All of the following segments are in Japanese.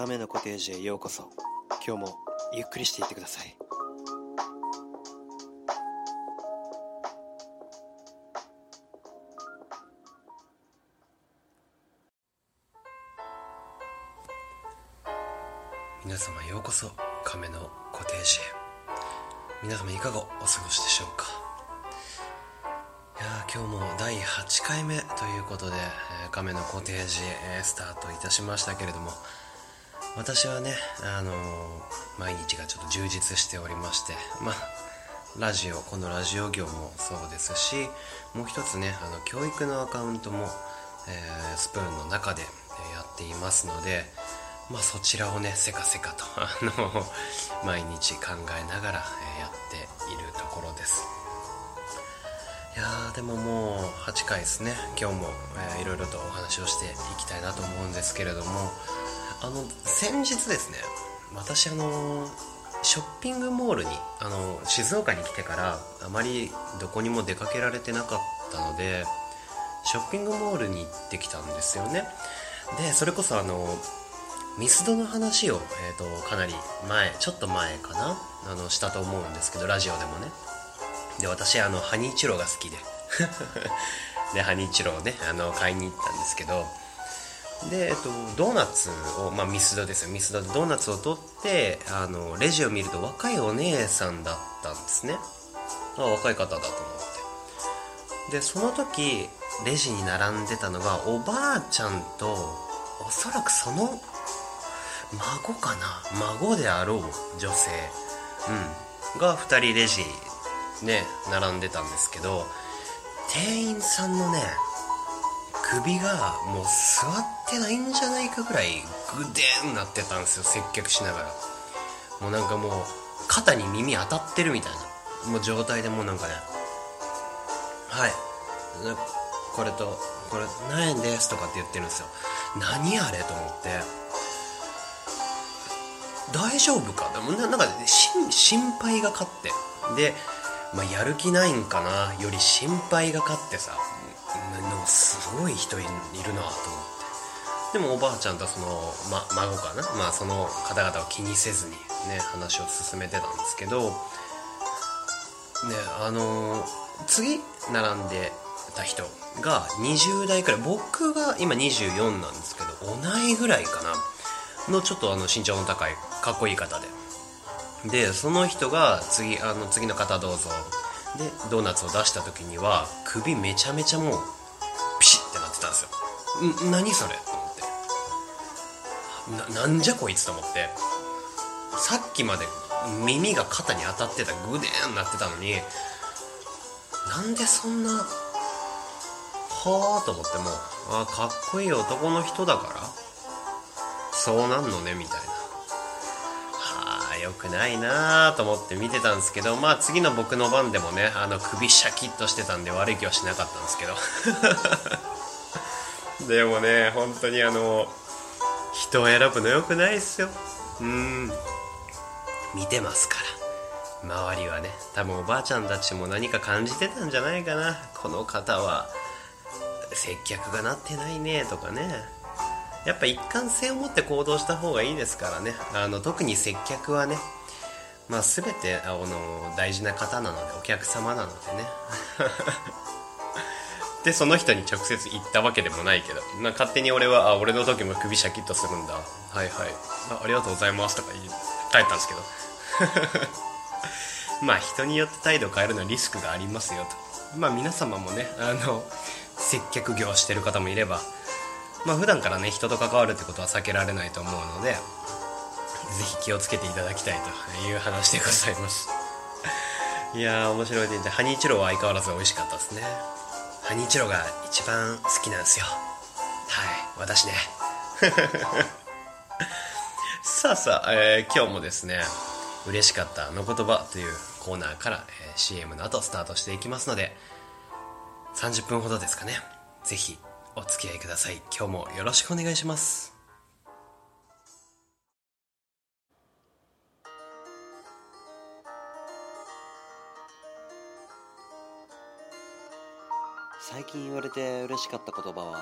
亀のコテージへようこそ。今日もゆっくりしていってください。皆様ようこそ亀のコテージへ。皆様いかがお過ごしでしょうか？いや今日も第8回目ということで、えー亀のコテージ、えースタートいたしましたけれども私はね、あのー毎日がちょっと充実しておりましてまあラジオこのラジオ業もそうですしもう一つねあの教育のアカウントも、えースプーンの中でやっていますのでまあそちらをねせかせかと あの毎日考えながら、やっているところです。いやーでももう8回ですね。今日も、えーいろいろとお話をしていきたいなと思うんですけれどもあの先日ですね私あのショッピングモールにあの静岡に来てからあまりどこにも出かけられてなかったのでショッピングモールに行ってきたんですよね。でそれこそあのミスドの話を、えー、とかなり前ちょっと前かなあのしたと思うんですけどラジオでもね。で私あのハニーチュロが好きで。でハニーチュロをねあの買いに行ったんですけどで、えっと、ドーナツを、まあ、ミスドですよ。ミスドでドーナツを取ってあのレジを見ると若いお姉さんだったんですね。あ若い方だと思って。でその時レジに並んでたのがおばあちゃんとおそらくその孫かな。孫であろう女性、うん、が2人レジね並んでたんですけど店員さんのね首がもう座ってないんじゃないかぐらいグデーンなってたんですよ接客しながら。もうなんかもう肩に耳当たってるみたいな。もう状態でもうなんかね。はい。これとこれ何円ですとかって言ってるんですよ。何あれと思って。大丈夫か？でもなんか心配が勝って。で、まあ、やる気ないんかな？より心配が勝ってさ。すごい人いるなと思って。でもおばあちゃんとその、ま、孫かな、まあ、その方々を気にせずにね話を進めてたんですけどねあの次並んでた人が20代くらい僕が今24なんですけど同いぐらいかな？のちょっとあの身長の高いかっこいい方で。でその人が次あの次の方どうぞ。でドーナツを出した時には首めちゃめちゃもうったんですよん何それ？と思ってななんじゃこいつ？と思って。さっきまで耳が肩に当たってたグデーンなってたのになんでそんなはあと思ってもあかっこいい男の人だからそうなんのねみたいな。はあよくないなあと思って見てたんですけどまあ次の僕の番でもねあの首シャキッとしてたんで悪い気はしなかったんですけど。でもね本当にあの人を選ぶのよくないっすよ。うん。見てますから。周りはね。多分おばあちゃんたちも何か感じてたんじゃないかな。この方は接客がなってないねとかね。やっぱ一貫性を持って行動した方がいいですからね。あの特に接客はねまあ全てあの大事な方なのでお客様なのでね でその人に直接言ったわけでもないけど、ま、勝手に俺はあ俺の時も首シャキッとするんだ。はいはい。あありがとうございますとか言い帰ったんですけど。まあ人によって態度を変えるのはリスクがありますよと。まあ皆様もねあの接客業してる方もいれば。まあ普段からね人と関わるってことは避けられないと思うのでぜひ気をつけていただきたいという話でございます。いやー面白いでハニーチュロは相変わらず美味しかったですね。ハニーチロが一番好きなんですよ。はい私ね。さあさあ、えー今日もですね嬉しかったあの言葉というコーナーから、えー CM の後スタートしていきますので30分ほどですかね。ぜひお付き合いください。今日もよろしくお願いします。最近言われて嬉しかった言葉は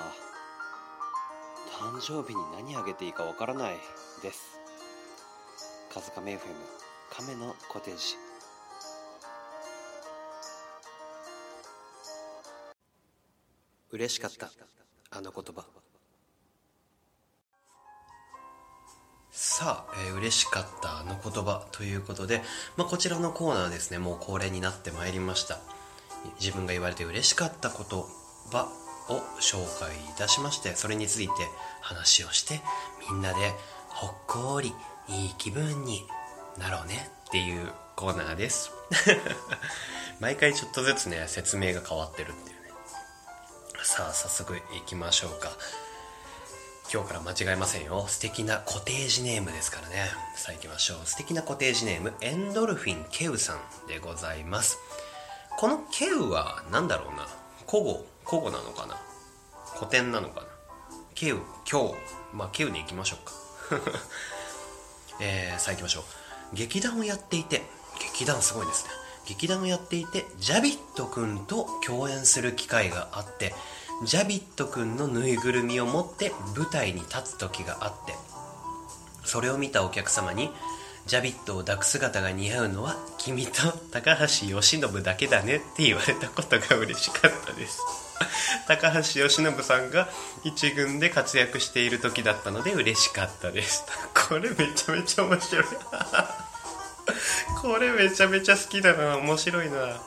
誕生日に何あげていいかわからないです。風亀 FM 亀のコテージ嬉しかったあの言葉。さあ、えー、嬉しかったあの言葉ということで、まあ、こちらのコーナーですねもう恒例になってまいりました。自分が言われて嬉しかった言葉を紹介いたしましてそれについて話をしてみんなでほっこりいい気分になろうねっていうコーナーです。毎回ちょっとずつね説明が変わってるっていうね。さあ早速いきましょうか。今日から間違えませんよ。素敵なコテージネームですからね。さあ行きましょう。素敵なコテージネームエンドルフィンケウさんでございます。このケウは何だろうな？古語古語なのかな？古典なのかな？ケウ今日まあケウに行きましょうか。えー、さあ行きましょう。劇団をやっていて劇団すごいですね。劇団をやっていてジャビット君と共演する機会があってジャビット君のぬいぐるみを持って舞台に立つ時があってそれを見たお客様にジャビットを抱く姿が似合うのは君と高橋由伸だけだねって言われたことが嬉しかったです。高橋由伸さんが一軍で活躍している時だったので嬉しかったです。これめちゃめちゃ面白い。これめちゃめちゃ好きだな面白いな。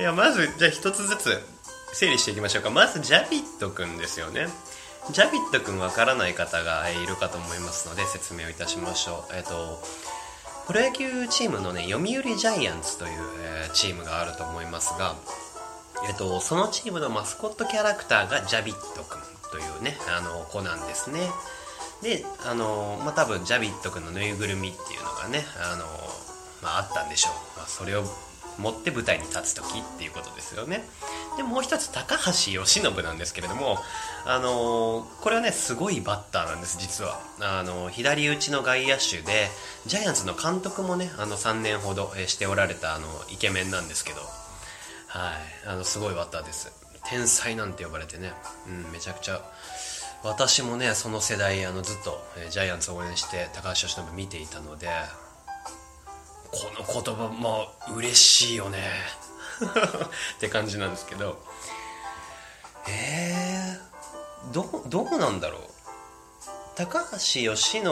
いやまずじゃあ一つずつ整理していきましょうか。まずジャビットくんですよね。ジャビットくんわからない方がいるかと思いますので説明をいたしましょう。えっとプロ野球チームのね読売ジャイアンツという、えー、チームがあると思いますがえっとそのチームのマスコットキャラクターがジャビットくんというねあの子なんですね。であのまあ多分ジャビットくんのぬいぐるみっていうのがねあのまあ、あったんでしょう、まあ、それを持って舞台に立つ時っていうことですよね。でもう一つ高橋由伸なんですけれどもあのー、これはねすごいバッターなんです実は。あのー、左打ちの外野手でジャイアンツの監督もねあの3年ほどしておられたあのイケメンなんですけど。はい。あのすごいバッターです。天才なんて呼ばれてね、うん、めちゃくちゃ。私もねその世代あのずっとジャイアンツを応援して高橋由伸見ていたのでこの言葉も嬉しいよね。って感じなんですけど。えー、どどうなんだろう。高橋由伸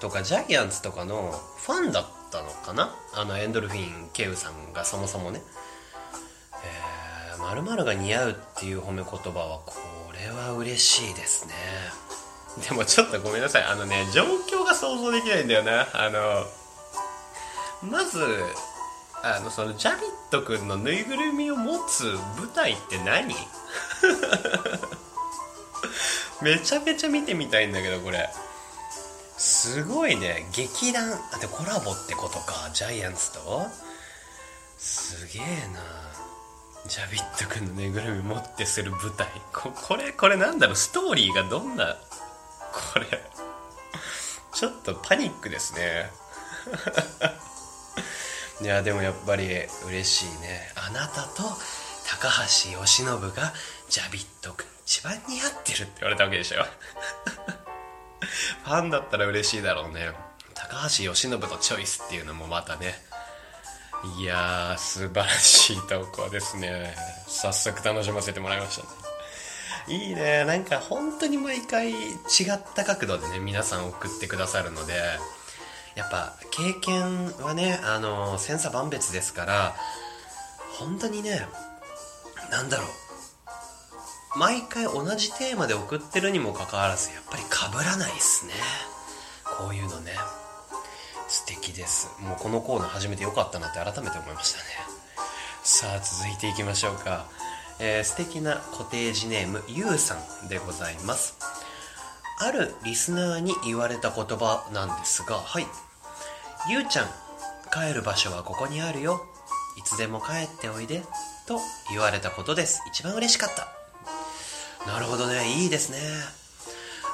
とかジャイアンツとかのファンだったのかな？あのエンドルフィン・ケウさんがそもそもね。えー、〇〇が似合うっていう褒め言葉はこれは嬉しいですね。でもちょっとごめんなさい。あのね状況が想像できないんだよな。あのまずあのそのジャビット君のぬいぐるみを持つ舞台って何？めちゃめちゃ見てみたいんだけどこれ。すごいね。劇団あでコラボってことか。ジャイアンツと？すげえな。ジャビット君のぬいぐるみ持ってする舞台。ここれこれなんだろう？ストーリーがどんな？これ。ちょっとパニックですね。いやでもやっぱり嬉しいね。あなたと高橋由伸がジャビット君一番似合ってるって言われたわけでしょ。ファンだったら嬉しいだろうね。高橋由伸とチョイスっていうのもまたね。いやー素晴らしい投稿ですね。早速楽しませてもらいましたね。いいね。なんか本当に毎回違った角度でね皆さん送ってくださるのでやっぱ経験はねあの千差万別ですから本当にねなんだろう。毎回同じテーマで送ってるにもかかわらずやっぱり被らないっすね。こういうのね。素敵です。もうこのコーナー始めてよかったなって改めて思いましたね。さあ続いていきましょうか、えー、素敵なコテージネームゆうさんでございます。あるリスナーに言われた言葉なんですがはい。ゆうちゃん帰る場所はここにあるよ。いつでも帰っておいで。と言われたことです。一番嬉しかった。なるほどね。いいですね。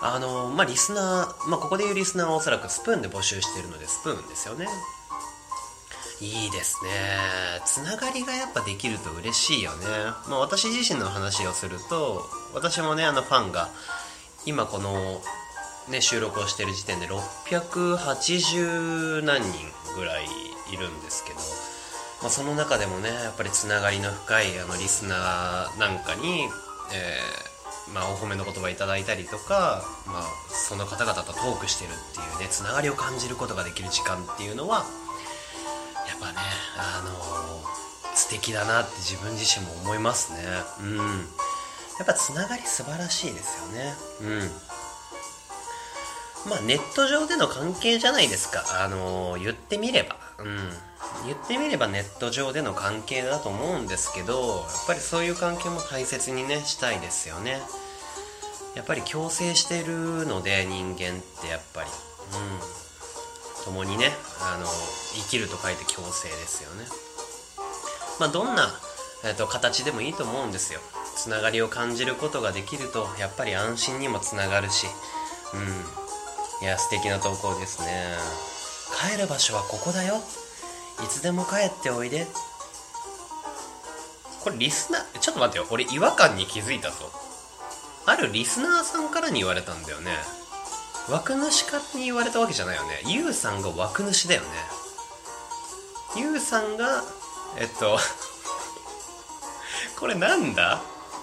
あのまあリスナーまあここで言うリスナーはおそらくスプーンで募集してるのでスプーンですよね。いいですね。つながりがやっぱできると嬉しいよね、まあ、私自身の話をすると私もねあのファンが今この、ね、収録をしてる時点で680何人ぐらいいるんですけど、まあ、その中でもねやっぱりつながりの深いあのリスナーなんかに、えーまあ、お褒めの言葉いただいたりとか、まあ、その方々とトークしてるっていうねつながりを感じることができる時間っていうのはやっぱねあのー、素敵だなって自分自身も思いますね。うん。やっぱつながり素晴らしいですよね。うん。まあネット上での関係じゃないですか。あのー、言ってみれば。うん。言ってみればネット上での関係だと思うんですけどやっぱりそういう関係も大切にねしたいですよね。やっぱり共生してるので人間ってやっぱり。うん。共にねあの生きると書いて共生ですよね。まあどんな、えーと、形でもいいと思うんですよつながりを感じることができるとやっぱり安心にもつながるしうん。いや素敵な投稿ですね。帰る場所はここだよ。いつでも帰っておいで。これリスナーちょっと待ってよ。俺違和感に気づいたぞ。あるリスナーさんからに言われたんだよね。枠主かに言われたわけじゃないよね。ゆうさんが枠主だよね。ゆうさんがえっと これなんだ？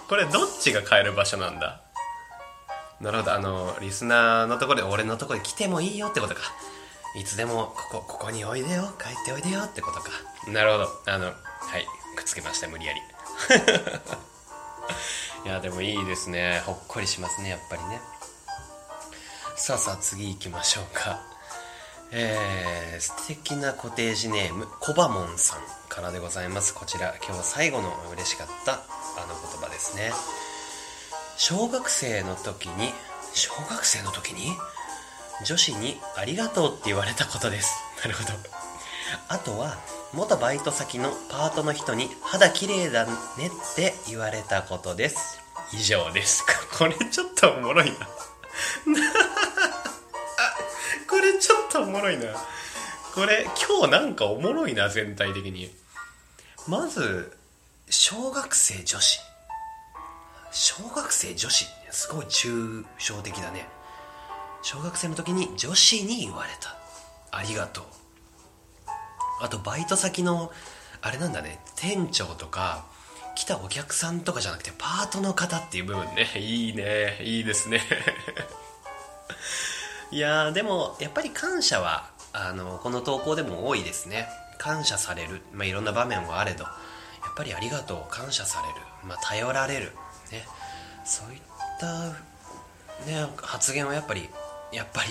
これどっちが帰る場所なんだ？なるほどあのリスナーのところで俺のところに来てもいいよってことか。いつでもここここにおいでよ帰っておいでよってことか。なるほど。あのはいくっつけました無理やり。いやでもいいですね。ほっこりしますねやっぱりね。さあさあ次行きましょうかえー、素敵なコテージネームコバモンさんからでございます。こちら今日最後の嬉しかったあの言葉ですね。小学生の時に小学生の時に女子にありがとうって言われたことです。なるほど。あとは元バイト先のパートの人に肌綺麗だねって言われたことです。以上です。これちょっとおもろいな。これちょっとおもろいな。これ今日なんかおもろいな全体的に。まず小学生女子。小学生女子。すごい抽象的だね。小学生の時に女子に言われた。ありがとう。あとバイト先のあれなんだね。店長とか来たお客さんとかじゃなくてパートの方っていう部分ね。いいね。いいですね。いやでもやっぱり感謝はあのこの投稿でも多いですね。感謝される、まあ、いろんな場面はあれど。やっぱりありがとう。感謝される、まあ、頼られる、ね、そういった、ね、発言はやっぱりやっぱり、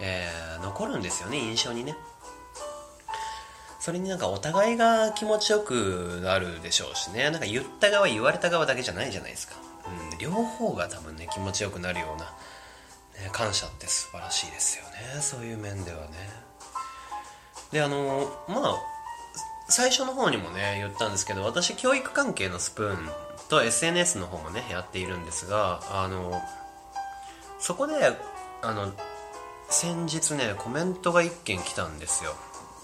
えー、残るんですよね。印象にね。それになんかお互いが気持ちよくなるでしょうしね。なんか言った側言われた側だけじゃないじゃないですか、うん、両方が多分ね気持ちよくなるような、ね、感謝って素晴らしいですよね。そういう面ではね。であのまあ最初の方にもね言ったんですけど私教育関係のスプーンと SNS の方もねやっているんですがあのそこであの先日ねコメントが1件来たんですよ。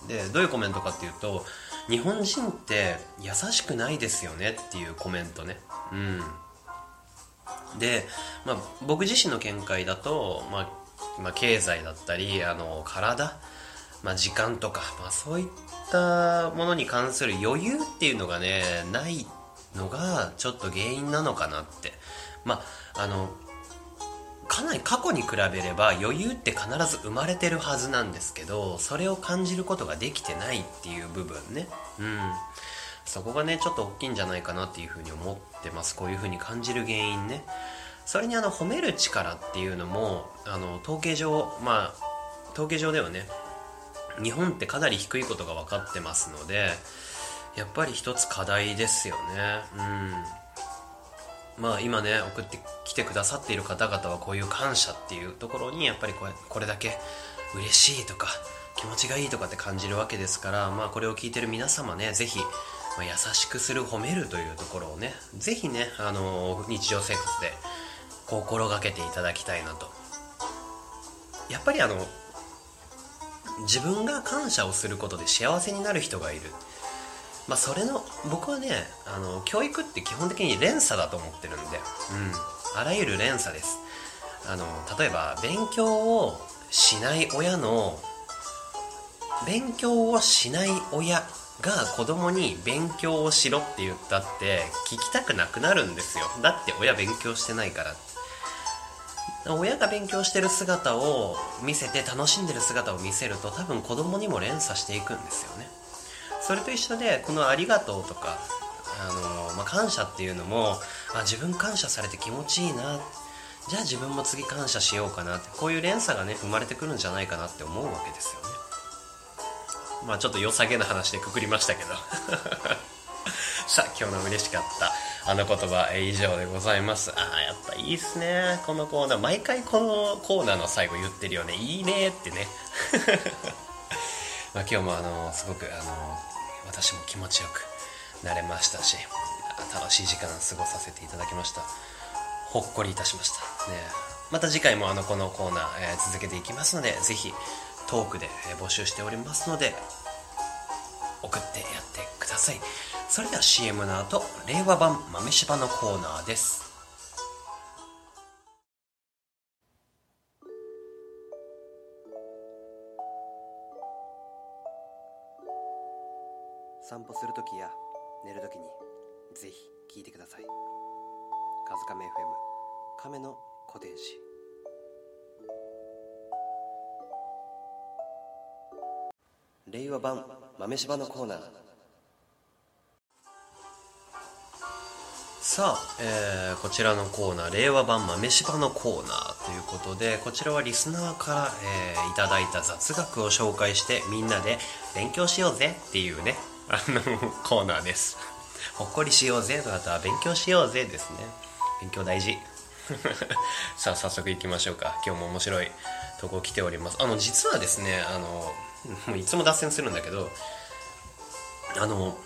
でどういうコメントかっていうと日本人って優しくないですよねっていうコメントね。うん。で、まあ、僕自身の見解だと、まあ、まあ、経済だったりあの体、まあ、時間とか、まあ、そういったものに関する余裕っていうのがねないのがちょっと原因なのかなって。まああのかなり過去に比べれば余裕って必ず生まれてるはずなんですけどそれを感じることができてないっていう部分ね。うん。そこがねちょっと大きいんじゃないかなっていうふうに思ってます。こういうふうに感じる原因ね。それにあの褒める力っていうのもあの統計上まあ統計上ではね。日本ってかなり低いことが分かってますのでやっぱり一つ課題ですよね。うん。まあ今ね送ってきてくださっている方々はこういう感謝っていうところにやっぱりこれこれだけ嬉しいとか気持ちがいいとかって感じるわけですからまあこれを聞いてる皆様ね是非、まあ、優しくする褒めるというところをね是非ねあの日常生活で心がけていただきたいなと。やっぱりあの自分が感謝をすることで幸せになる人がいる。まあ、それの僕はねあの教育って基本的に連鎖だと思ってるんで、うん、あらゆる連鎖です。あの例えば勉強をしない親の勉強をしない親が子供に勉強をしろって言ったって聞きたくなくなるんですよ。だって親勉強してないから。親が勉強してる姿を見せて楽しんでる姿を見せると多分子供にも連鎖していくんですよね。それと一緒でこの「ありがとう」とかあの、まあ、感謝っていうのもあ自分感謝されて気持ちいいな。じゃあ自分も次感謝しようかなってこういう連鎖がね生まれてくるんじゃないかなって思うわけですよね。まあちょっと良さげな話でくくりましたけど。さあ今日の嬉しかったあの言葉以上でございます。ああやっぱいいっすね。このコーナー。毎回このコーナーの最後言ってるよね。いいねってね。ま今日もあのすごくあの私も気持ちよくなれましたし楽しい時間過ごさせていただきました。ほっこりいたしました。ね。また次回もあのこのコーナー、えー、続けていきますのでぜひトークで、募集しておりますので送ってやってください。それでは CM の後令和版豆柴のコーナーです。散歩するときや寝るときにぜひ聞いてください。カズカメ FM 亀のコテージ令和版豆柴のコーナー。さあ、えー、こちらのコーナー令和版豆柴のコーナーということでこちらはリスナーから、えー、いただいた雑学を紹介してみんなで勉強しようぜっていうねあのコーナーです。ほっこりしようぜとあとは勉強しようぜですね。勉強大事。さあ早速いきましょうか。今日も面白いとこ来ております。あの実はですねあのもういつも脱線するんだけどあの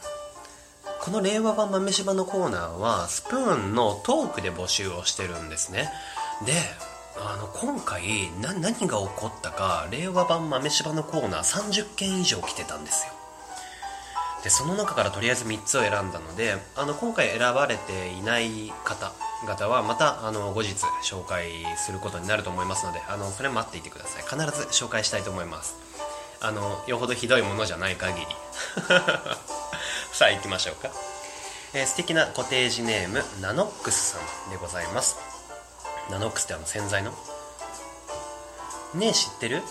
この令和版豆柴のコーナーはスプーンのトークで募集をしてるんですね。であの今回何が起こったか令和版豆柴のコーナー30件以上来てたんですよ。でその中からとりあえず3つを選んだのであの今回選ばれていない方々はまたあの後日紹介することになると思いますのであのそれ待っていてください。必ず紹介したいと思います。あのよほどひどいものじゃない限り。さあ行きましょうか、えー、素敵なコテージネームナノックスさんでございます。ナノックスってあの洗剤の？ねえ知ってる？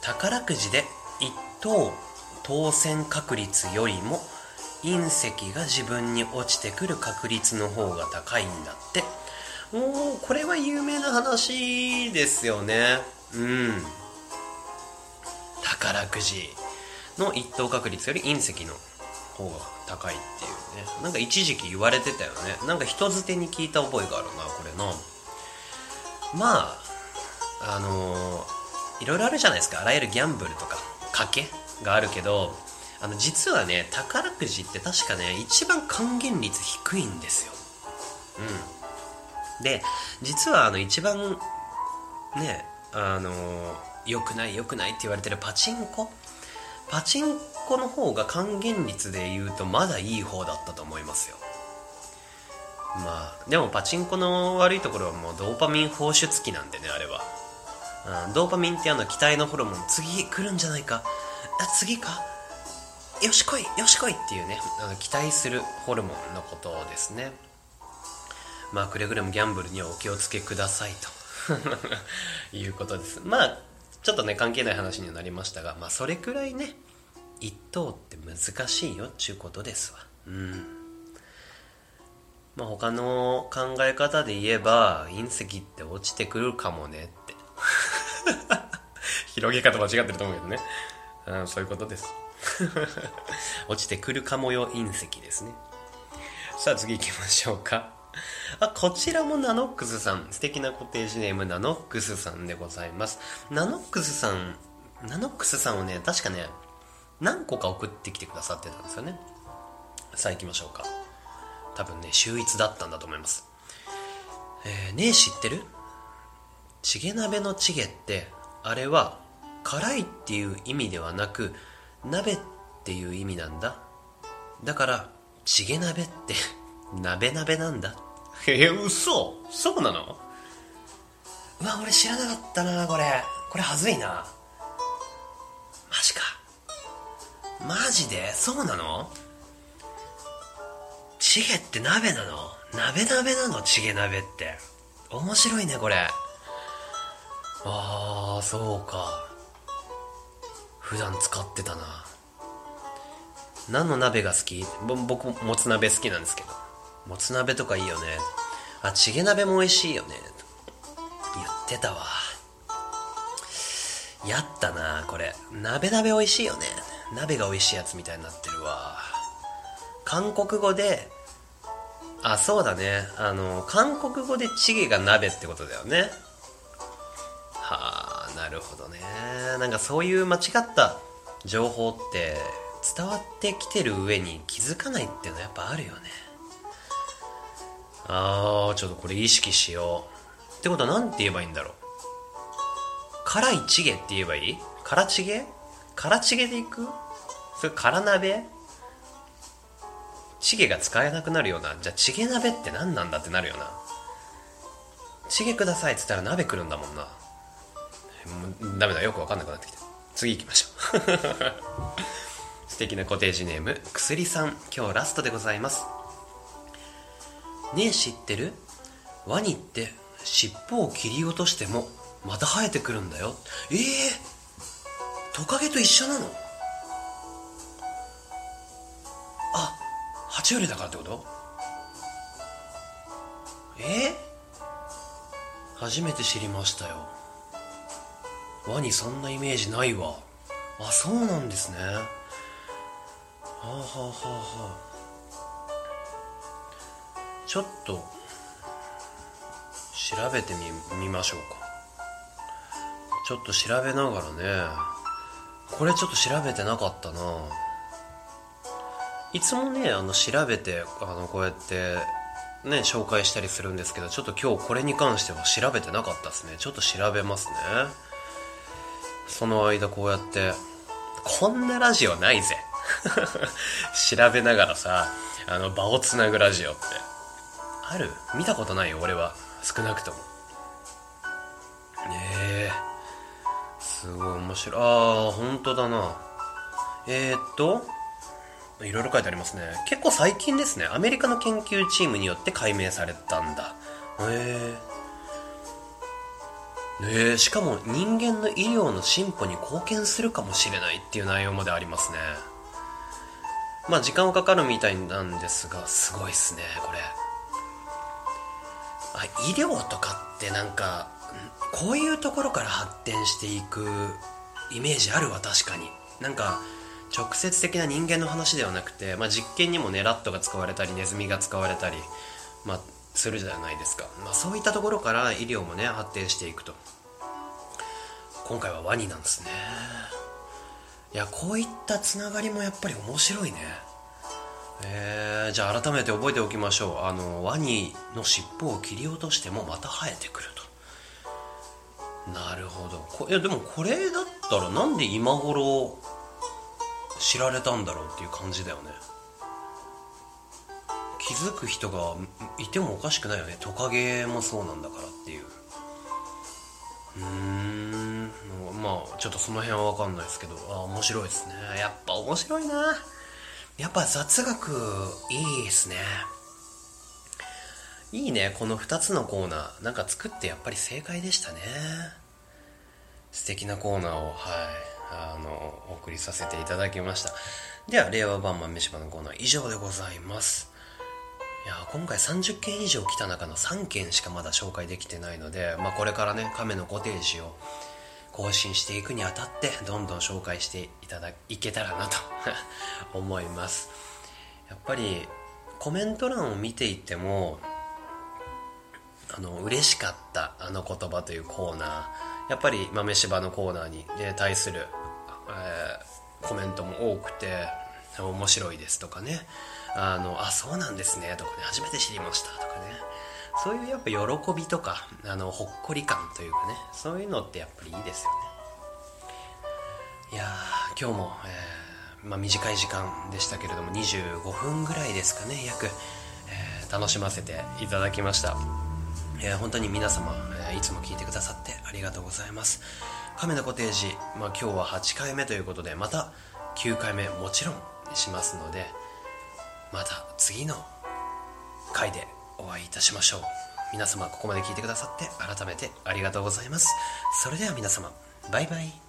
宝くじで1等当選確率よりも隕石が自分に落ちてくる確率の方が高いんだって。おおこれは有名な話ですよね。うん。宝くじの一等確率より隕石の方が高いっていうね。なんか一時期言われてたよね。なんか人づてに聞いた覚えがあるなこれのまああのー、いろいろあるじゃないですか。あらゆるギャンブルとか賭けがあるけどあの実はね宝くじって確かね一番還元率低いんですよ。うん。で実はあの一番ねあの良くない良くないって言われてるパチンコ？パチンコの方が還元率で言うとまだいい方だったと思いますよ。まあでもパチンコの悪いところはもうドーパミン放出期なんでねあれは、うん、ドーパミンってあの期待のホルモン次来るんじゃないか？あ次か？よし来いよし来いっていうねあの期待するホルモンのことですね。まあくれぐれもギャンブルにはお気をつけくださいと。いうことです。まあちょっとね関係ない話にはなりましたがまあそれくらいね一等って難しいよっちゅうことですわ。うん。まあ他の考え方で言えば隕石って落ちてくるかもねって。広げ方間違ってると思うけどね、うん、そういうことです。落ちてくるかもよ隕石ですね。さあ次行きましょうか。あ、こちらもナノックスさん。素敵なコテージネームナノックスさんでございます。ナノックスさん、ナノックスさんをね、確かね、何個か送ってきてくださってたんですよね。さあ行きましょうか。多分ね、秀逸だったんだと思います。えー、ねえ知ってる？チゲ鍋のチゲって、あれは辛いっていう意味ではなく、鍋っていう意味なんだ。だから、チゲ鍋って 鍋鍋なんだ。へえ、嘘。そうなの？うわ俺知らなかったなこれ。これはずいな。マジか。マジで？そうなの？チゲって鍋なの？鍋鍋なの？チゲ鍋って。面白いねこれ。ああそうか。普段使ってたな。何の鍋が好き？僕もつ鍋好きなんですけど。もつ鍋とかいいよね。あチゲ鍋も美味しいよね。言ってたわ。やったなこれ。鍋鍋美味しいよね。鍋が美味しいやつみたいになってるわ。韓国語であそうだね。あの韓国語でチゲが鍋ってことだよね。はあなるほどね。なんかそういう間違った情報って伝わってきてる上に気づかないっていうのはやっぱあるよね。ああちょっとこれ意識しよう。ってことは何て言えばいいんだろう？辛いチゲって言えばいい？辛チゲ？辛チゲでいく？それ辛鍋？チゲが使えなくなるような？じゃあチゲ鍋って何なんだってなるよな？チゲくださいっつったら鍋来るんだもんな。もうダメだよく分かんなくなってきた。次行きましょう。素敵なコテージネームくすりさん。今日ラストでございます。ねえ知ってる？ワニって尻尾を切り落としてもまた生えてくるんだよ。ええー、トカゲと一緒なの？あ爬虫類だからってこと？えー、初めて知りましたよ。ワニそんなイメージないわ。あそうなんですね。はあはあはあはあ。ちょっと調べてみましょうか。ちょっと調べながらねこれちょっと調べてなかったな。いつもねあの調べてあのこうやってね紹介したりするんですけどちょっと今日これに関しては調べてなかったですね。ちょっと調べますね。その間こうやってこんなラジオないぜ。調べながらさあの場をつなぐラジオって。ある？見たことないよ俺は。少なくとも。ええー、すごい面白い。ああ本当だな。えー、っといろいろ書いてありますね。結構最近ですね。アメリカの研究チームによって解明されたんだ。へえー、えー、しかも人間の医療の進歩に貢献するかもしれないっていう内容までありますね。まあ時間はかかるみたいなんですがすごいっすねこれ。医療とかってなんかこういうところから発展していくイメージあるわ確かに。なんか直接的な人間の話ではなくて、まあ、実験にもねラットが使われたりネズミが使われたり、まあ、するじゃないですか、まあ、そういったところから医療もね発展していくと。今回はワニなんですね。いやこういったつながりもやっぱり面白いね。えー、じゃあ改めて覚えておきましょう。あのワニの尻尾を切り落としてもまた生えてくると。なるほど。こいやでもこれだったらなんで今頃知られたんだろうっていう感じだよね。気づく人がいてもおかしくないよね。トカゲもそうなんだからっていう。うーん。まあちょっとその辺は分かんないですけど。あ面白いですね。やっぱ面白いな。やっぱ雑学いいですね。いいねこの2つのコーナー。なんか作ってやっぱり正解でしたね。素敵なコーナーをはい。あのお送りさせていただきました。では令和版豆柴のコーナー以上でございます。いや今回30件以上来た中の3件しかまだ紹介できてないので、まあ、これからね亀のコテージを更新していくにあたってどんどん紹介していただいけたらなと 思います。やっぱりコメント欄を見ていてもあの嬉しかったあの言葉というコーナー。やっぱり豆柴のコーナーに、ね、対する、えー、コメントも多くて面白いですとかね。あのあそうなんですねとかね初めて知りましたとか。そういうやっぱ喜びとかあのほっこり感というかねそういうのってやっぱりいいですよね。いや今日も、えー、まあ、短い時間でしたけれども25分ぐらいですかね約、えー、楽しませていただきました。えー本当に皆様、えーいつも聞いてくださってありがとうございます。亀のコテージ、まあ、今日は8回目ということでまた9回目もちろんしますのでまた次の回でお会いいたしましょう。皆様ここまで聞いてくださって改めてありがとうございます。それでは皆様バイバイ。